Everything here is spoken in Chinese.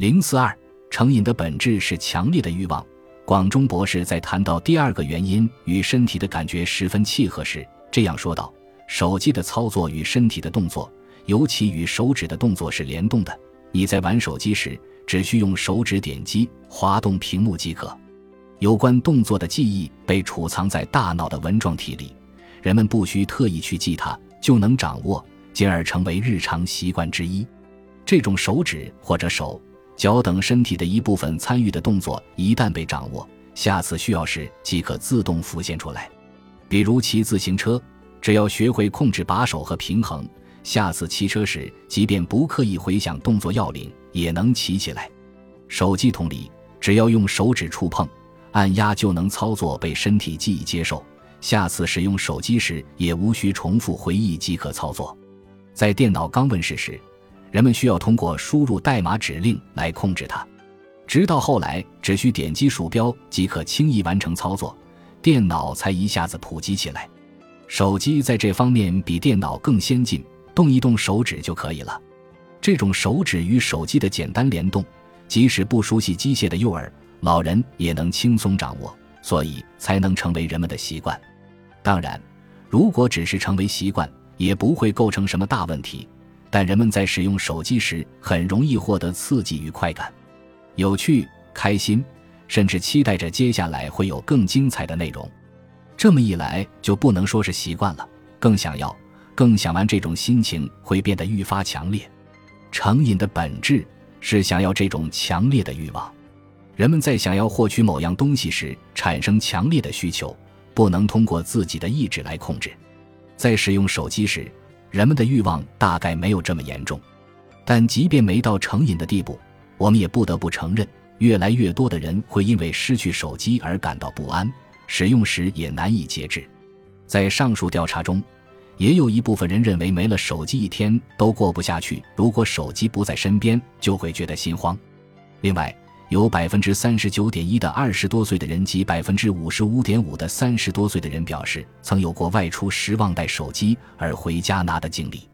零四二，成瘾的本质是强烈的欲望。广中博士在谈到第二个原因与身体的感觉十分契合时，这样说道：“手机的操作与身体的动作，尤其与手指的动作是联动的。你在玩手机时，只需用手指点击、滑动屏幕即可。有关动作的记忆被储藏在大脑的纹状体里，人们不需特意去记它，就能掌握，进而成为日常习惯之一。这种手指或者手。”脚等身体的一部分参与的动作，一旦被掌握，下次需要时即可自动浮现出来。比如骑自行车，只要学会控制把手和平衡，下次骑车时，即便不刻意回想动作要领，也能骑起来。手机同理，只要用手指触碰、按压就能操作，被身体记忆接受，下次使用手机时也无需重复回忆即可操作。在电脑刚问世时。人们需要通过输入代码指令来控制它，直到后来只需点击鼠标即可轻易完成操作，电脑才一下子普及起来。手机在这方面比电脑更先进，动一动手指就可以了。这种手指与手机的简单联动，即使不熟悉机械的幼儿、老人也能轻松掌握，所以才能成为人们的习惯。当然，如果只是成为习惯，也不会构成什么大问题。但人们在使用手机时，很容易获得刺激与快感，有趣、开心，甚至期待着接下来会有更精彩的内容。这么一来，就不能说是习惯了，更想要、更想玩。这种心情会变得愈发强烈。成瘾的本质是想要这种强烈的欲望。人们在想要获取某样东西时，产生强烈的需求，不能通过自己的意志来控制。在使用手机时，人们的欲望大概没有这么严重，但即便没到成瘾的地步，我们也不得不承认，越来越多的人会因为失去手机而感到不安，使用时也难以节制。在上述调查中，也有一部分人认为没了手机一天都过不下去，如果手机不在身边，就会觉得心慌。另外，有百分之三十九点一的二十多岁的人及百分之五十五点五的三十多岁的人表示，曾有过外出时忘带手机而回家拿的经历。